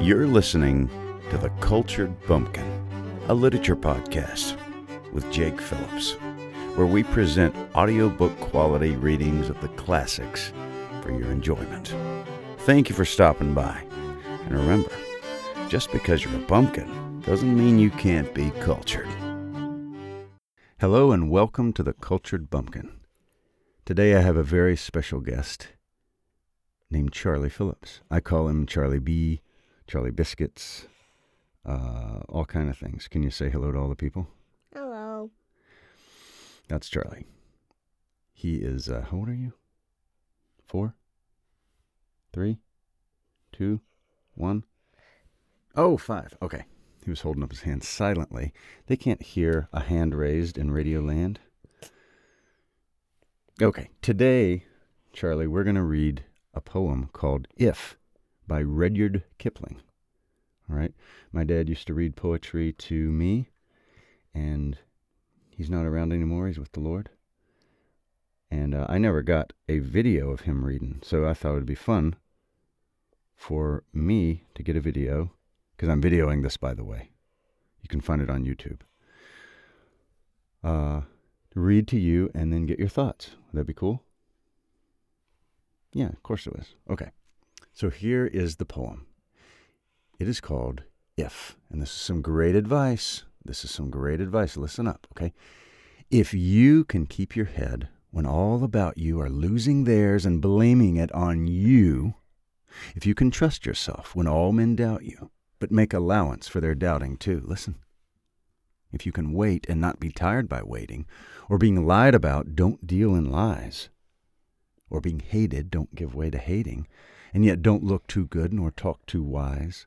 You're listening to The Cultured Bumpkin, a literature podcast with Jake Phillips, where we present audiobook quality readings of the classics for your enjoyment. Thank you for stopping by. And remember, just because you're a bumpkin doesn't mean you can't be cultured. Hello and welcome to The Cultured Bumpkin. Today I have a very special guest named Charlie Phillips. I call him Charlie B, Charlie Biscuits, uh, all kind of things. Can you say hello to all the people? Hello. That's Charlie. He is, uh, how old are you? Four? Three? Two? One? Oh, five. Okay. He was holding up his hand silently. They can't hear a hand raised in Radio Land. Okay. Today, Charlie, we're going to read a poem called If by Rudyard Kipling. Right. My dad used to read poetry to me, and he's not around anymore. He's with the Lord. And uh, I never got a video of him reading, so I thought it would be fun for me to get a video, because I'm videoing this, by the way. You can find it on YouTube. Uh, read to you and then get your thoughts. Would that be cool? Yeah, of course it was. Okay. So here is the poem. It is called If. And this is some great advice. This is some great advice. Listen up, okay? If you can keep your head when all about you are losing theirs and blaming it on you, if you can trust yourself when all men doubt you, but make allowance for their doubting too, listen. If you can wait and not be tired by waiting, or being lied about, don't deal in lies or being hated, don't give way to hating, and yet don't look too good nor talk too wise.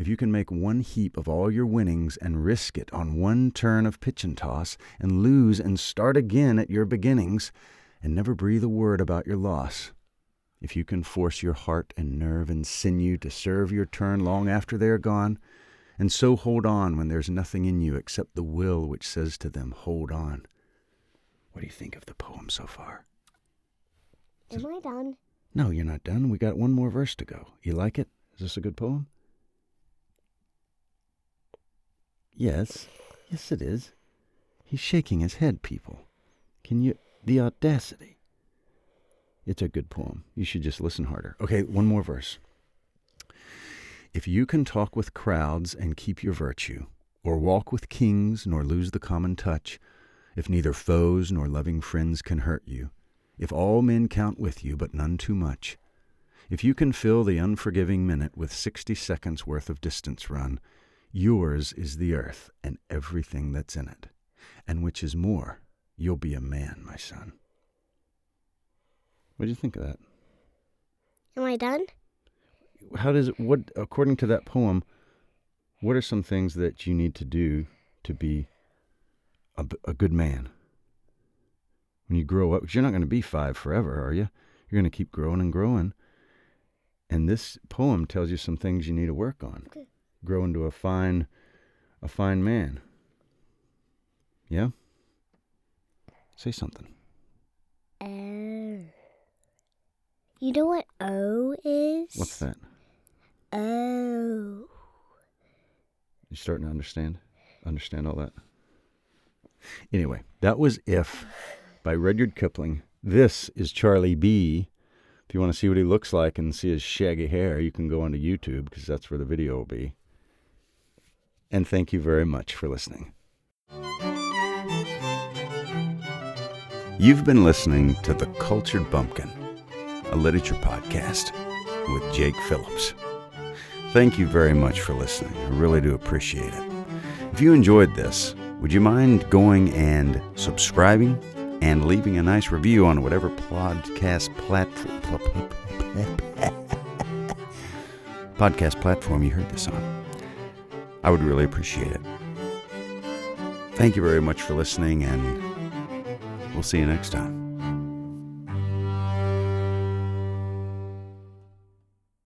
If you can make one heap of all your winnings and risk it on one turn of pitch and toss, and lose and start again at your beginnings, and never breathe a word about your loss, if you can force your heart and nerve and sinew to serve your turn long after they are gone, and so hold on when there's nothing in you except the will which says to them, Hold on. What do you think of the poem so far? Am I done? No, you're not done. We got one more verse to go. You like it? Is this a good poem? Yes. Yes, it is. He's shaking his head, people. Can you. The audacity. It's a good poem. You should just listen harder. Okay, one more verse. If you can talk with crowds and keep your virtue, or walk with kings nor lose the common touch, if neither foes nor loving friends can hurt you, if all men count with you, but none too much, if you can fill the unforgiving minute with sixty seconds worth of distance run, yours is the earth and everything that's in it. And which is more, you'll be a man, my son. What do you think of that? Am I done? How does it, what, according to that poem, what are some things that you need to do to be a, a good man? when you grow up, you're not going to be five forever, are you? You're going to keep growing and growing. And this poem tells you some things you need to work on. Okay. Grow into a fine, a fine man. Yeah. Say something. Oh. You know what O is? What's that? Oh. You starting to understand? Understand all that? Anyway, that was if by Rudyard Kipling. This is Charlie B. If you want to see what he looks like and see his shaggy hair, you can go onto YouTube because that's where the video will be. And thank you very much for listening. You've been listening to The Cultured Bumpkin, a literature podcast with Jake Phillips. Thank you very much for listening. I really do appreciate it. If you enjoyed this, would you mind going and subscribing and leaving a nice review on whatever podcast platform podcast platform you heard this on. I would really appreciate it. Thank you very much for listening, and we'll see you next time.